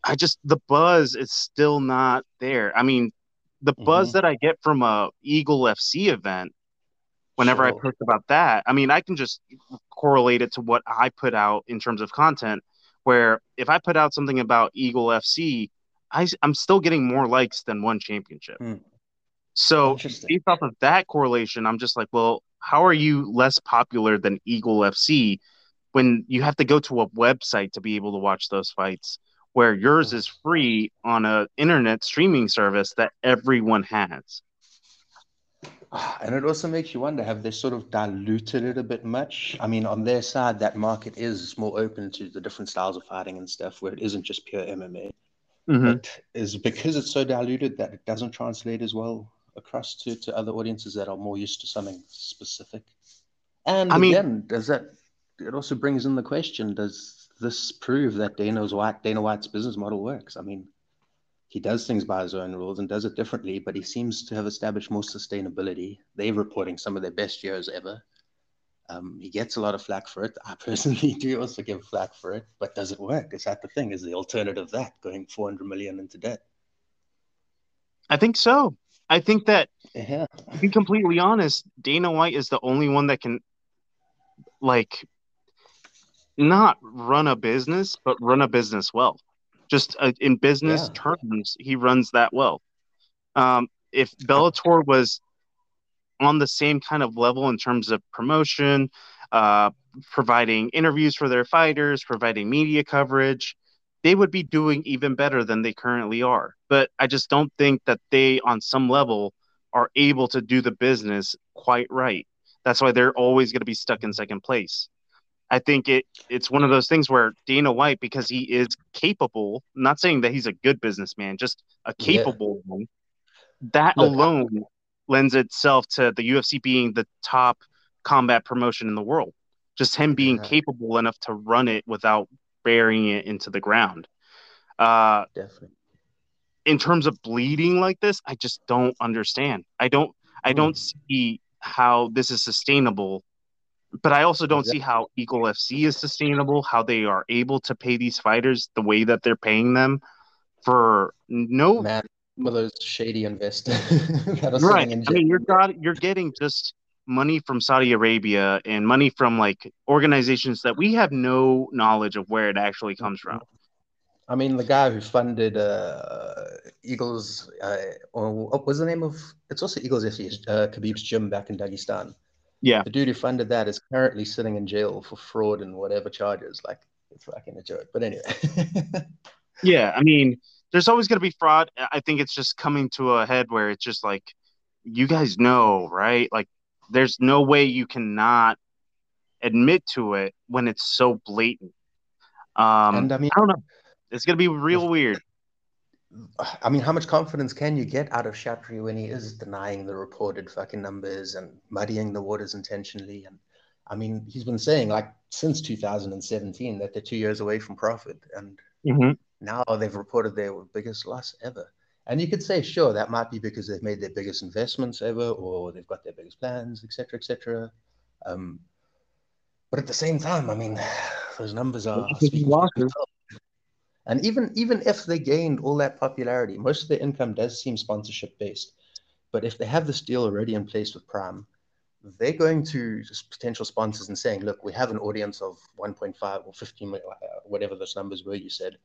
I just, the buzz is still not there. I mean, the buzz mm-hmm. that I get from a Eagle FC event, whenever sure. I post about that, I mean, I can just correlate it to what I put out in terms of content. Where if I put out something about Eagle FC, I, am still getting more likes than one championship. Mm. So based off of that correlation, I'm just like, well, how are you less popular than Eagle FC when you have to go to a website to be able to watch those fights? where yours is free on a internet streaming service that everyone has. <sighs> And it also makes you wonder have they sort of diluted it a bit much? I mean, on their side, that market is more open to the different styles of fighting and stuff where it isn't just pure MMA. Mm-hmm. But is because it's so diluted that it doesn't translate as well across to, to other audiences that are more used to something specific. And I again, mean, does that it also brings in the question, does this prove that Dana's White, Dana White's business model works. I mean, he does things by his own rules and does it differently, but he seems to have established more sustainability. They're reporting some of their best years ever. Um, he gets a lot of flack for it. I personally <laughs> do also give flack for it, but does it work? Is that the thing? Is the alternative that going 400 million into debt? I think so. I think that, yeah. to be completely honest, Dana White is the only one that can, like, not run a business, but run a business well. Just uh, in business yeah. terms, he runs that well. Um, if <laughs> Bellator was on the same kind of level in terms of promotion, uh, providing interviews for their fighters, providing media coverage, they would be doing even better than they currently are. But I just don't think that they, on some level, are able to do the business quite right. That's why they're always going to be stuck in second place. I think it it's one of those things where Dana White, because he is capable, not saying that he's a good businessman, just a capable yeah. one, that Look, alone lends itself to the UFC being the top combat promotion in the world. Just him being yeah. capable enough to run it without burying it into the ground. Uh, Definitely. In terms of bleeding like this, I just don't understand. I don't. I don't hmm. see how this is sustainable but I also don't see how Eagle FC is sustainable, how they are able to pay these fighters the way that they're paying them for no man some of those shady investors. <laughs> right. I mean you're got you're getting just money from Saudi Arabia and money from like organizations that we have no knowledge of where it actually comes from. I mean, the guy who funded uh, Eagles, uh, or what was the name of? It's also Eagles FC, uh, Khabib's gym back in Dagestan. Yeah. The dude who funded that is currently sitting in jail for fraud and whatever charges. Like, it's fucking a joke. But anyway. <laughs> yeah. I mean, there's always going to be fraud. I think it's just coming to a head where it's just like, you guys know, right? Like, there's no way you cannot admit to it when it's so blatant. Um, and I mean, I don't know. It's going to be real weird. <sighs> I mean, how much confidence can you get out of Chatri when he is denying the reported fucking numbers and muddying the waters intentionally? And I mean, he's been saying like since 2017 that they're two years away from profit, and mm-hmm. now they've reported their biggest loss ever. And you could say, sure, that might be because they've made their biggest investments ever, or they've got their biggest plans, etc., etc. Um, but at the same time, I mean, <sighs> those numbers are and even even if they gained all that popularity, most of their income does seem sponsorship based. But if they have this deal already in place with Prime, they're going to potential sponsors and saying, look, we have an audience of 1.5 or 15, uh, whatever those numbers were you said.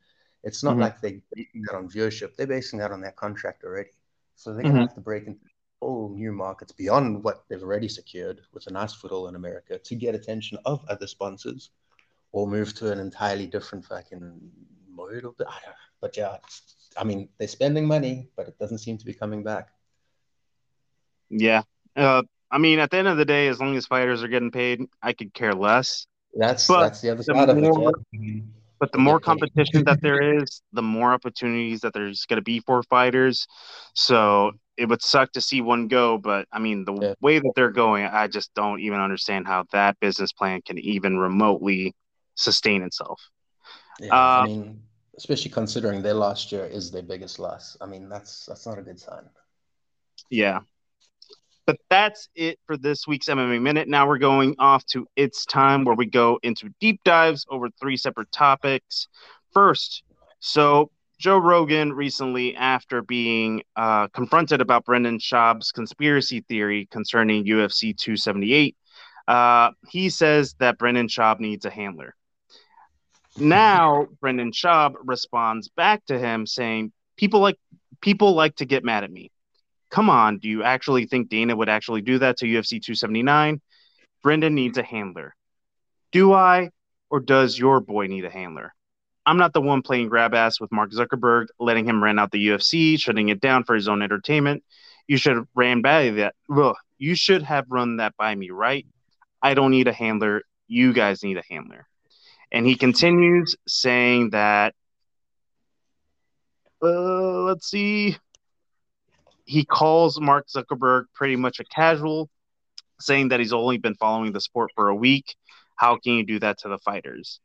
It's not mm-hmm. like they're basing that on viewership. They're basing that on their contract already. So they're going to mm-hmm. have to break into whole new markets beyond what they've already secured with a nice foothold in America to get attention of other sponsors or move to an entirely different fucking the. But yeah, I mean, they're spending money, but it doesn't seem to be coming back. Yeah. Uh, I mean, at the end of the day, as long as fighters are getting paid, I could care less. That's but that's the other side the more, of it. Yeah. But the more competition that there is, the more opportunities that there's going to be for fighters. So it would suck to see one go, but I mean, the yeah. way that they're going, I just don't even understand how that business plan can even remotely sustain itself. Yeah, uh, I mean, especially considering their last year is their biggest loss. I mean, that's that's not a good sign. Yeah. But that's it for this week's MMA Minute. Now we're going off to It's Time, where we go into deep dives over three separate topics. First, so Joe Rogan recently, after being uh, confronted about Brendan Schaub's conspiracy theory concerning UFC 278, uh, he says that Brendan Schaub needs a handler. Now Brendan Schaub responds back to him saying, "People like people like to get mad at me. Come on, do you actually think Dana would actually do that to UFC 279? Brendan needs a handler. Do I, or does your boy need a handler? I'm not the one playing grab ass with Mark Zuckerberg, letting him rent out the UFC, shutting it down for his own entertainment. You should have ran by that. Ugh, you should have run that by me, right? I don't need a handler. You guys need a handler. And he continues saying that, uh, let's see, he calls Mark Zuckerberg pretty much a casual, saying that he's only been following the sport for a week. How can you do that to the fighters?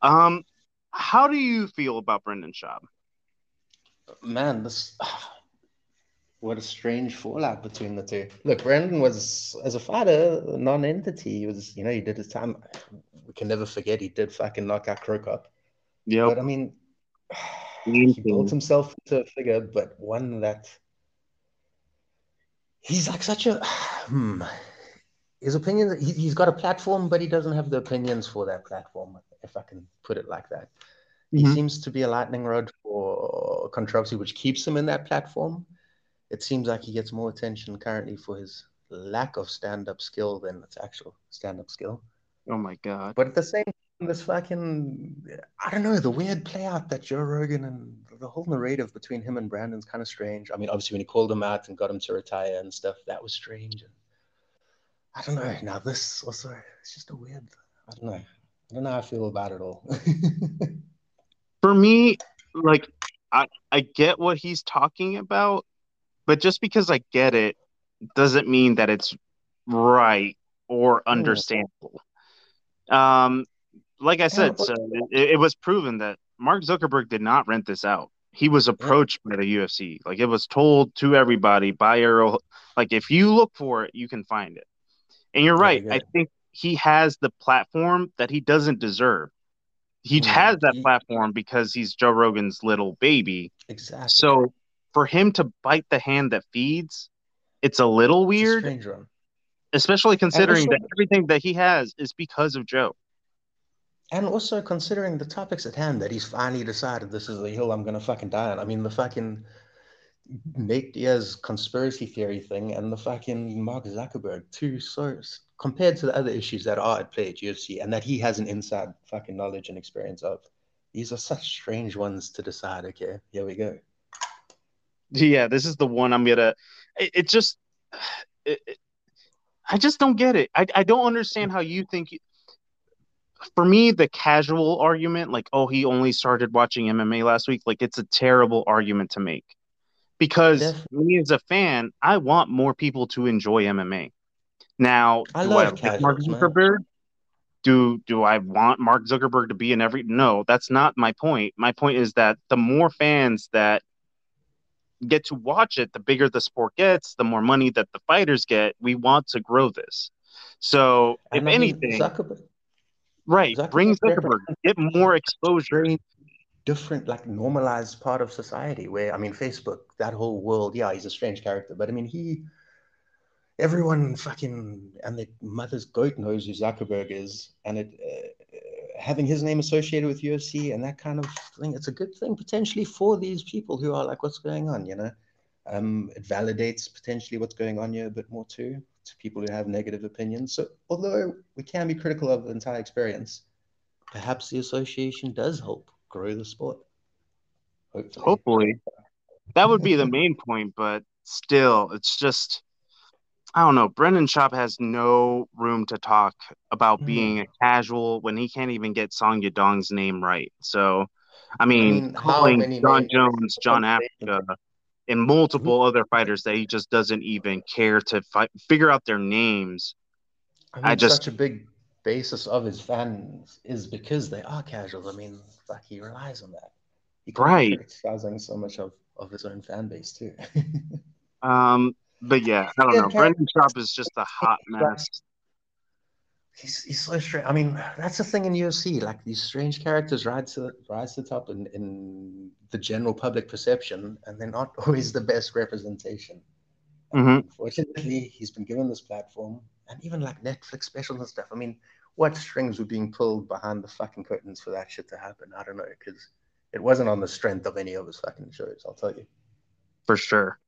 Um, how do you feel about Brendan Schaub? Man, this what a strange fallout between the two. Look, Brandon was as a fighter a non-entity. He was, you know, he did his time. We can never forget he did fucking knock out Cro Cop. Yeah, but I mean, <sighs> he built himself into a figure, but one that he's like such a <sighs> hmm. His opinions. He, he's got a platform, but he doesn't have the opinions for that platform. If I can put it like that, mm-hmm. he seems to be a lightning rod for controversy, which keeps him in that platform it seems like he gets more attention currently for his lack of stand-up skill than its actual stand-up skill. Oh my god! But at the same time, this fucking I don't know the weird play out that Joe Rogan and the whole narrative between him and Brandon's kind of strange. I mean, obviously when he called him out and got him to retire and stuff, that was strange. I don't know. Now this also it's just a weird. I don't know. I don't know how I feel about it all. <laughs> For me, like I I get what he's talking about, but just because I get it doesn't mean that it's right or understandable. Um, like I said, so it, it was proven that Mark Zuckerberg did not rent this out. He was approached by the UFC. Like it was told to everybody by Earl. Like if you look for it, you can find it. And you're right. I think he has the platform that he doesn't deserve. He has that platform because he's Joe Rogan's little baby. Exactly. So for him to bite the hand that feeds, it's a little weird. A especially considering also, that everything that he has is because of Joe. And also considering the topics at hand that he's finally decided this is the hill I'm gonna fucking die on. I mean the fucking Nate Diaz conspiracy theory thing and the fucking Mark Zuckerberg, two so compared to the other issues that are at play at UFC and that he has an inside fucking knowledge and experience of. These are such strange ones to decide. Okay, here we go yeah, this is the one I'm gonna. It, it just, it, it, I just don't get it. I I don't understand how you think. For me, the casual argument, like, oh, he only started watching MMA last week, like, it's a terrible argument to make. Because Definitely. me as a fan, I want more people to enjoy MMA. Now, I love I Mark Zuckerberg. Man. Do do I want Mark Zuckerberg to be in every? No, that's not my point. My point is that the more fans that get to watch it, the bigger the sport gets, the more money that the fighters get. We want to grow this. So, if I mean, anything, Zuckerberg, right, Zuckerberg bring Zuckerberg, get more exposure. Different, like normalized part of society where, I mean, Facebook, that whole world, yeah, he's a strange character, but I mean, he, everyone fucking, and the mother's goat knows who Zuckerberg is. And it, uh, having his name associated with UFC and that kind of thing, it's a good thing potentially for these people who are like, what's going on, you know? Um, it validates potentially what's going on here a bit more too to people who have negative opinions. So although we can be critical of the entire experience, perhaps the association does help grow the sport. Hopefully. Hopefully. That would be the main point, but still, it's just I don't know. Brendan Schaub has no room to talk about mm. being a casual when he can't even get Song Yadong's name right. So, I mean, I mean calling Jon Jones, John Africa, and multiple mm-hmm. other fighters that he just doesn't even care to fight, figure out their names. I, mean, I just such a big basis of his fans is because they are casual. I mean, like he relies on that. He right. Criticizing so much of, of his own fan base too. <laughs> um, but yeah, I don't know. Brendan Schaub is just a hot mess. He's, he's so strange. I mean, that's the thing in UFC. Like these strange characters rise to rise to the top in, in the general public perception, and they're not <laughs> always the best representation. Mm-hmm. Fortunately, he's been given this platform, and even like Netflix specials and stuff. I mean, what strings were being pulled behind the fucking curtains for that shit to happen? I don't know, because it wasn't on the strength of any of his fucking shows. I'll tell you. For sure.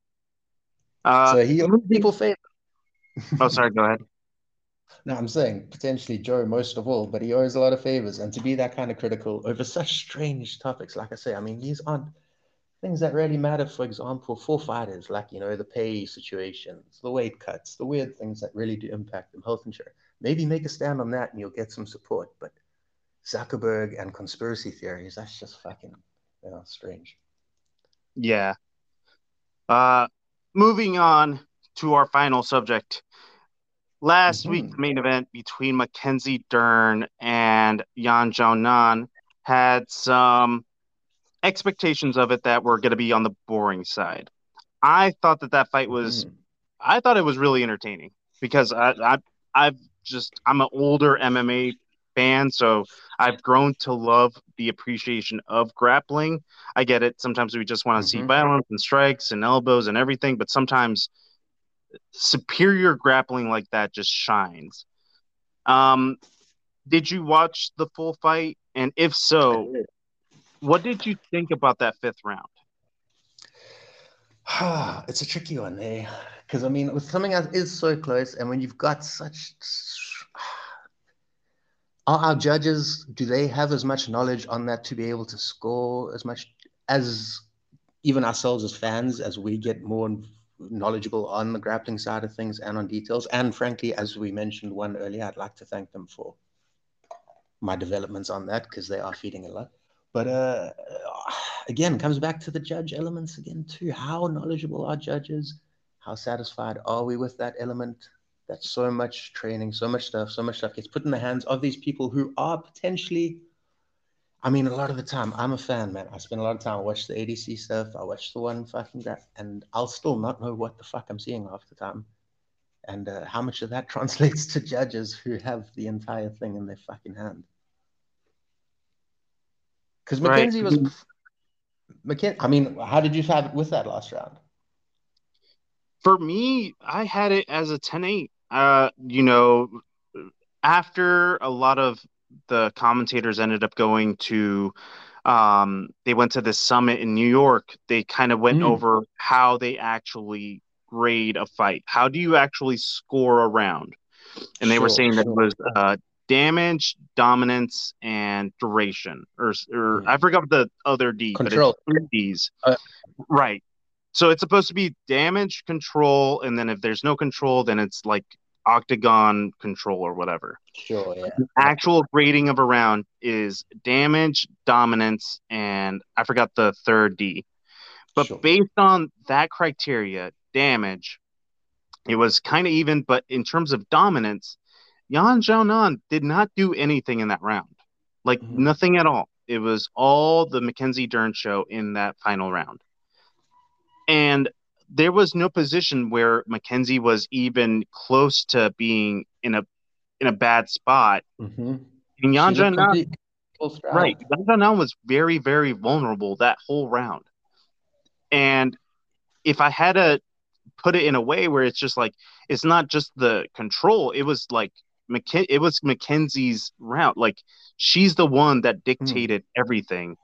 Uh, so he owes people favor. <laughs> oh, sorry. Go ahead. No, I'm saying potentially Joe most of all, but he owes a lot of favors. And to be that kind of critical over such strange topics, like I say, I mean, these aren't things that really matter, for example, for fighters, like, you know, the pay situations, the weight cuts, the weird things that really do impact them, health insurance. Maybe make a stand on that and you'll get some support. But Zuckerberg and conspiracy theories, that's just fucking, you know, strange. Yeah. Uh, moving on to our final subject. Last mm-hmm. week, the main event between Mackenzie Dern and Yan Xiaonan had some expectations of it that were going to be on the boring side. I thought that that fight was, mm. I thought it was really entertaining because I, I, I've just, I'm an older MMA fan, so I've grown to love the appreciation of grappling. I get it. Sometimes we just want to mm-hmm. see violence and strikes and elbows and everything, but sometimes superior grappling like that just shines. Um, did you watch the full fight? And if so, what did you think about that fifth round? <sighs> it's a tricky one, eh? Because I mean, with something that is so close, and when you've got such, are our judges do they have as much knowledge on that to be able to score as much as even ourselves as fans as we get more knowledgeable on the grappling side of things and on details. And frankly, as we mentioned one earlier, I'd like to thank them for my developments on that because they are feeding a lot. But uh, again, comes back to the judge elements again too. How knowledgeable are judges? How satisfied are we with that element? That so much training, so much stuff, so much stuff gets put in the hands of these people who are potentially I mean, a lot of the time, I'm a fan, man. I spend a lot of time. I watch the ADC stuff. I watch the one fucking graph, and I'll still not know what the fuck I'm seeing half the time, and uh, how much of that <laughs> translates to judges who have the entire thing in their fucking hand. Because Mackenzie right. was, Mackenzie. I mean, how did you have it with that last round? For me, I had it as a 10-8. Uh, you know, after a lot of the commentators ended up going to um, they went to this summit in New York. They kind of went mm. over how they actually grade a fight. How do you actually score a round? And they sure, were saying sure. that it was uh, damage, dominance, and duration, or, or mm. I forgot the other D, control. but it's Ds. Uh, right. So it's supposed to be damage, control, and then if there's no control, then it's like octagon control or whatever. Sure, yeah. The actual grading of a round is damage, dominance, and I forgot the third D. But sure. based on that criteria, damage, it was kind of even. But in terms of dominance, Yan Xiaonan did not do anything in that round. Like mm-hmm. nothing at all. It was all the Mackenzie Dern show in that final round. And there was no position where Mackenzie was even close to being in a in a bad spot. Mm-hmm. And Yan Xiaonan, right, Yan Xiaonan was very very vulnerable that whole round. And if I had to put it in a way where it's just like it's not just the control, it was like McK- it was Mackenzie's round. Like she's the one that hmm. dictated mm. everything.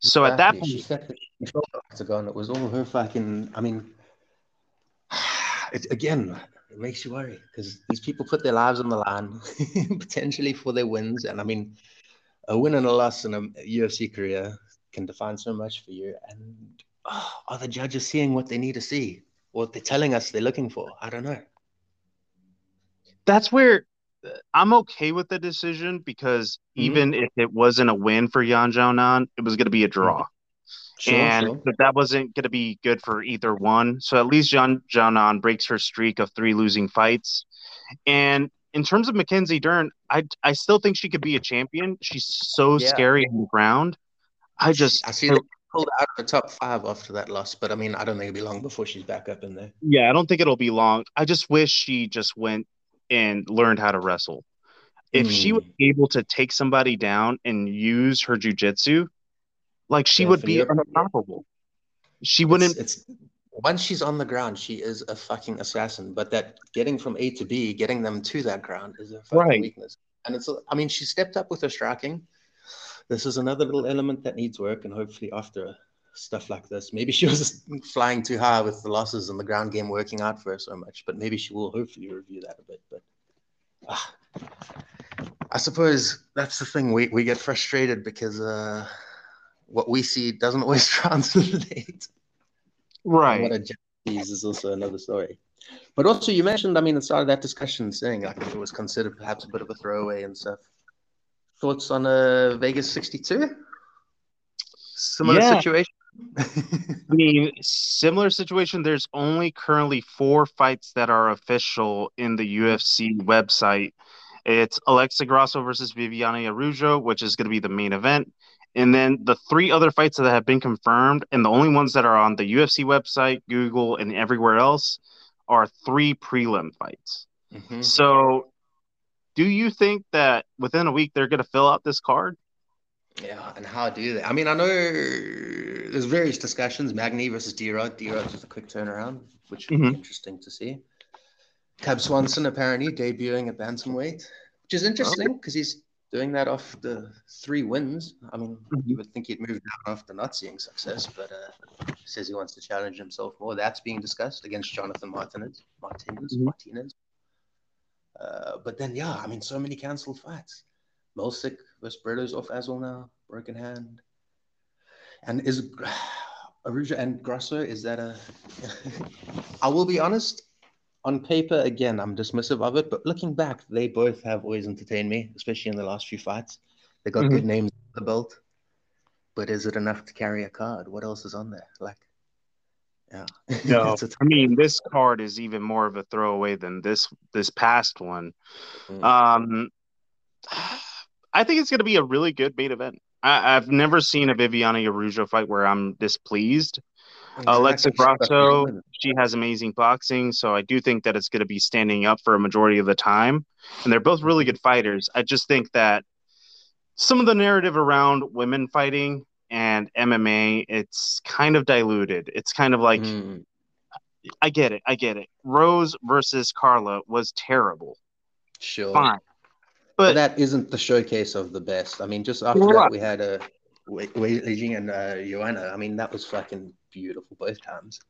So exactly. at that point, she set the octagon. It was all her fucking. I mean, <sighs> it, again, it makes you worry because these people put their lives on the line <laughs> potentially for their wins. And I mean, a win and a loss in a UFC career can define so much for you. And oh, are the judges seeing what they need to see? What they're telling us they're looking for? I don't know. That's where I'm okay with the decision because mm-hmm. even if it wasn't a win for Yan Xiaonan, it was going to be a draw. Sure, and sure. that wasn't going to be good for either one. So at least Yan Xiaonan breaks her streak of three losing fights. And in terms of Mackenzie Dern, I I still think she could be a champion. She's so yeah. scary on the ground. I just I see her pulled out of the top five after that loss, but I mean I don't think it'll be long before she's back up in there. Yeah, I don't think it'll be long. I just wish she just went and learned how to wrestle. If mm. she was hmm. able to take somebody down and use her jujitsu, like she would be unstoppable. She wouldn't. It's, it's, once she's on the ground, she is a fucking assassin. But that getting from A to B, getting them to that ground, is a fucking right. weakness. And it's, I mean, she stepped up with her striking. This is another little element that needs work, and hopefully after stuff like this, maybe she <laughs> was flying too high with the losses and the ground game working out for her so much. But maybe she will hopefully review that a bit. But ah, I suppose that's the thing. We we get frustrated because. Uh, what we see doesn't <laughs> always translate. Right. what a Japanese is also another story. But also, you mentioned, I mean, at the start of that discussion, saying like it was considered perhaps a bit of a throwaway and stuff. Thoughts on a uh, Vegas 62? Similar yeah. situation? I mean, similar situation. There's only currently four fights that are official in the UFC website. It's Alexa Grasso versus Viviane Araújo, which is going to be the main event. And then the three other fights that have been confirmed, and the only ones that are on the UFC website, Google, and everywhere else, are three prelim fights. Mm-hmm. So, do you think that within a week they're going to fill out this card? Yeah, and how do they? I mean, I know there's various discussions. Magny versus D-Rod. D-Rod just a quick turnaround, which mm-hmm. be interesting to see. Cub Swanson apparently debuting at bantamweight, which is interesting because he's doing that off the three wins. I mean, mm-hmm. you would think he'd move down after not seeing success, but uh, says he wants to challenge himself more. That's being discussed against Jonathan Martinez. Martinez. Mm-hmm. Martinez. Uh, but then, yeah, I mean, so many cancelled fights. Milsick versus Britos off as well now, broken hand. And is <sighs> Araújo and Grasso, is that a. <laughs> I will be honest, on paper, again, I'm dismissive of it, but looking back, they both have always entertained me, especially in the last few fights. They got mm-hmm. good names on the belt, but is it enough to carry a card? What else is on there? Like, yeah. No, <laughs> I mean this card is even more of a throwaway than this this past one. Mm-hmm. Um, I think it's going to be a really good main event. I, have never seen a Viviana Araújo fight where I'm displeased. Exactly. Alexa Grasso, she has amazing boxing, so I do think that it's going to be standing up for a majority of the time. And they're both really good fighters. I just think that some of the narrative around women fighting and MMA, it's kind of diluted. It's kind of like, mm. I get it, I get it. Rose versus Carla was terrible. Sure. Fine. But, but that isn't the showcase of the best. I mean, just after right. that, we had a Wei Jing and uh, Joanna. I mean, that was fucking beautiful both times.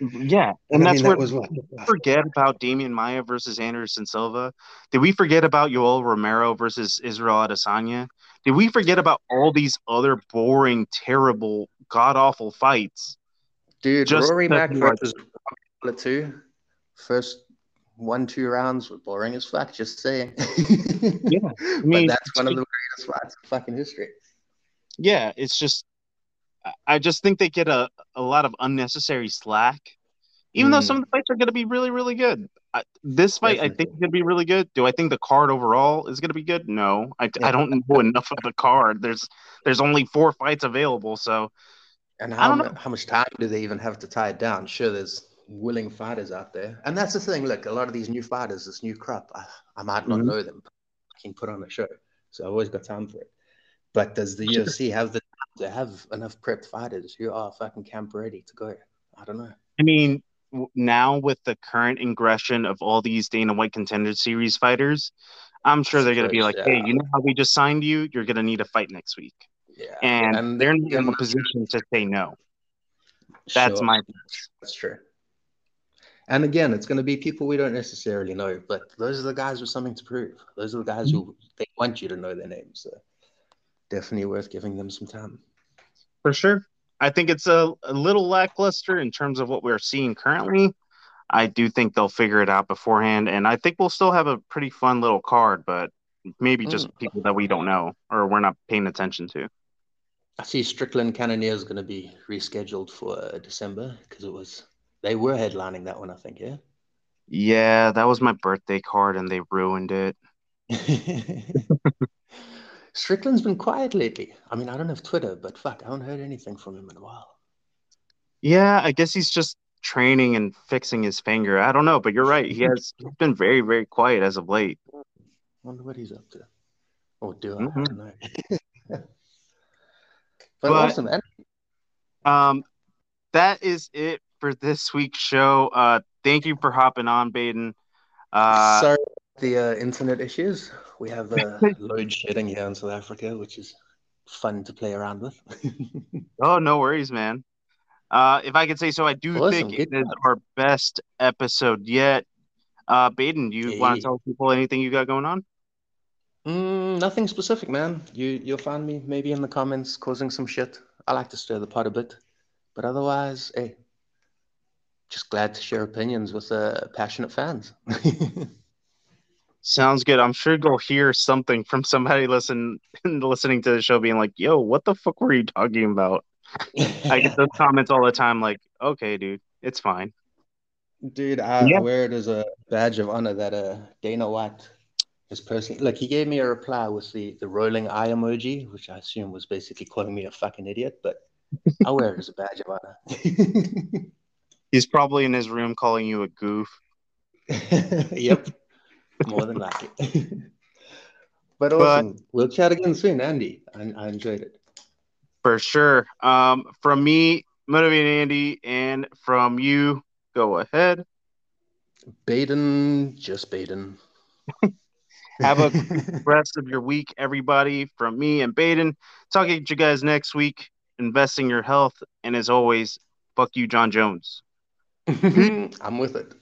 Yeah, and, and that's mean, what, that was forget about Demian Maia versus Anderson Silva. Did we forget about Yoel Romero versus Israel Adesanya? Did we forget about all these other boring, terrible, god awful fights? Dude, Just Rory Mac versus two. First one, two rounds were boring as fuck. Just saying. <laughs> yeah, I mean, but that's one of the greatest fights in fucking history. Yeah, it's just I just think they get a, a lot of unnecessary slack, even mm. though some of the fights are going to be really, really good. I, this fight, Definitely. I think, is going to be really good. Do I think the card overall is going to be good? No, I. I don't <laughs> know enough of the card. There's there's only four fights available, so. And how, how much time do they even have to tie it down? Sure, there's willing fighters out there, and that's the thing. Look, a lot of these new fighters, this new crop, I, I might not mm-hmm. know them, but I can put on a show, so I've always got time for it. But does the UFC have the to have enough prepped fighters who are fucking camp ready to go? I don't know. I mean, now with the current ingression of all these Dana White Contender Series fighters, I'm sure they're going to be like, yeah. "Hey, you know how we just signed you? You're going to need a fight next week." Yeah, and, and they're not in a position to say no. That's sure. my. That's true. And again, it's going to be people we don't necessarily know, but those are the guys with something to prove. Those are the guys mm-hmm. who they want you to know their names. So definitely worth giving them some time. For sure. I think it's a, a little lackluster in terms of what we're seeing currently. I do think they'll figure it out beforehand, and I think we'll still have a pretty fun little card, but maybe just mm. people that we don't know or we're not paying attention to. I see Strickland Cannonier is going to be rescheduled for uh, December because it was they were headlining that one, I think. Yeah. Yeah, that was my birthday card and they ruined it. <laughs> Strickland's been quiet lately. I mean, I don't have Twitter, but fuck, I haven't heard anything from him in a while. Yeah, I guess he's just training and fixing his finger. I don't know, but you're right. He has been very, very quiet as of late. Wonder what he's up to. Or do I? Mm-hmm. I don't know. <laughs> but, but, awesome, man. Um, that is it for this week's show. Uh, thank you for hopping on, Baden. Uh, Sorry the uh, internet issues. We have uh, <laughs> load shedding here in South Africa, which is fun to play around with. <laughs> oh, no worries, man. Uh, if I could say so, I do awesome. think Good it is our best episode yet. Uh, Baden, do you yeah. want to tell people anything you got going on? Mm, nothing specific, man. You you'll find me maybe in the comments causing some shit. I like to stir the pot a bit, but otherwise, hey, just glad to share opinions with uh, passionate fans. <laughs> Sounds good. I'm sure you'll hear something from somebody listen <laughs> listening to the show being like, "Yo, what the fuck were you talking about?" <laughs> I get those comments all the time. Like, okay, dude, it's fine. Dude, I yeah. wear it as a badge of honor that uh, Dana White is personally like he gave me a reply with the the rolling eye emoji, which I assume was basically calling me a fucking idiot, but I wear it as a badge of honor. He's probably in his room calling you a goof. <laughs> yep more than likely. <laughs> but awesome. But, we'll chat again soon, Andy. I, I enjoyed it. For sure. Um, from me, Motivated Andy, and from you, go ahead. Baden, just Baden. <laughs> Have a rest of your week, everybody. From me and Baden. Talking to you guys next week. Investing your health. And as always, fuck you, Jon Jones. Mm-hmm. I'm with it.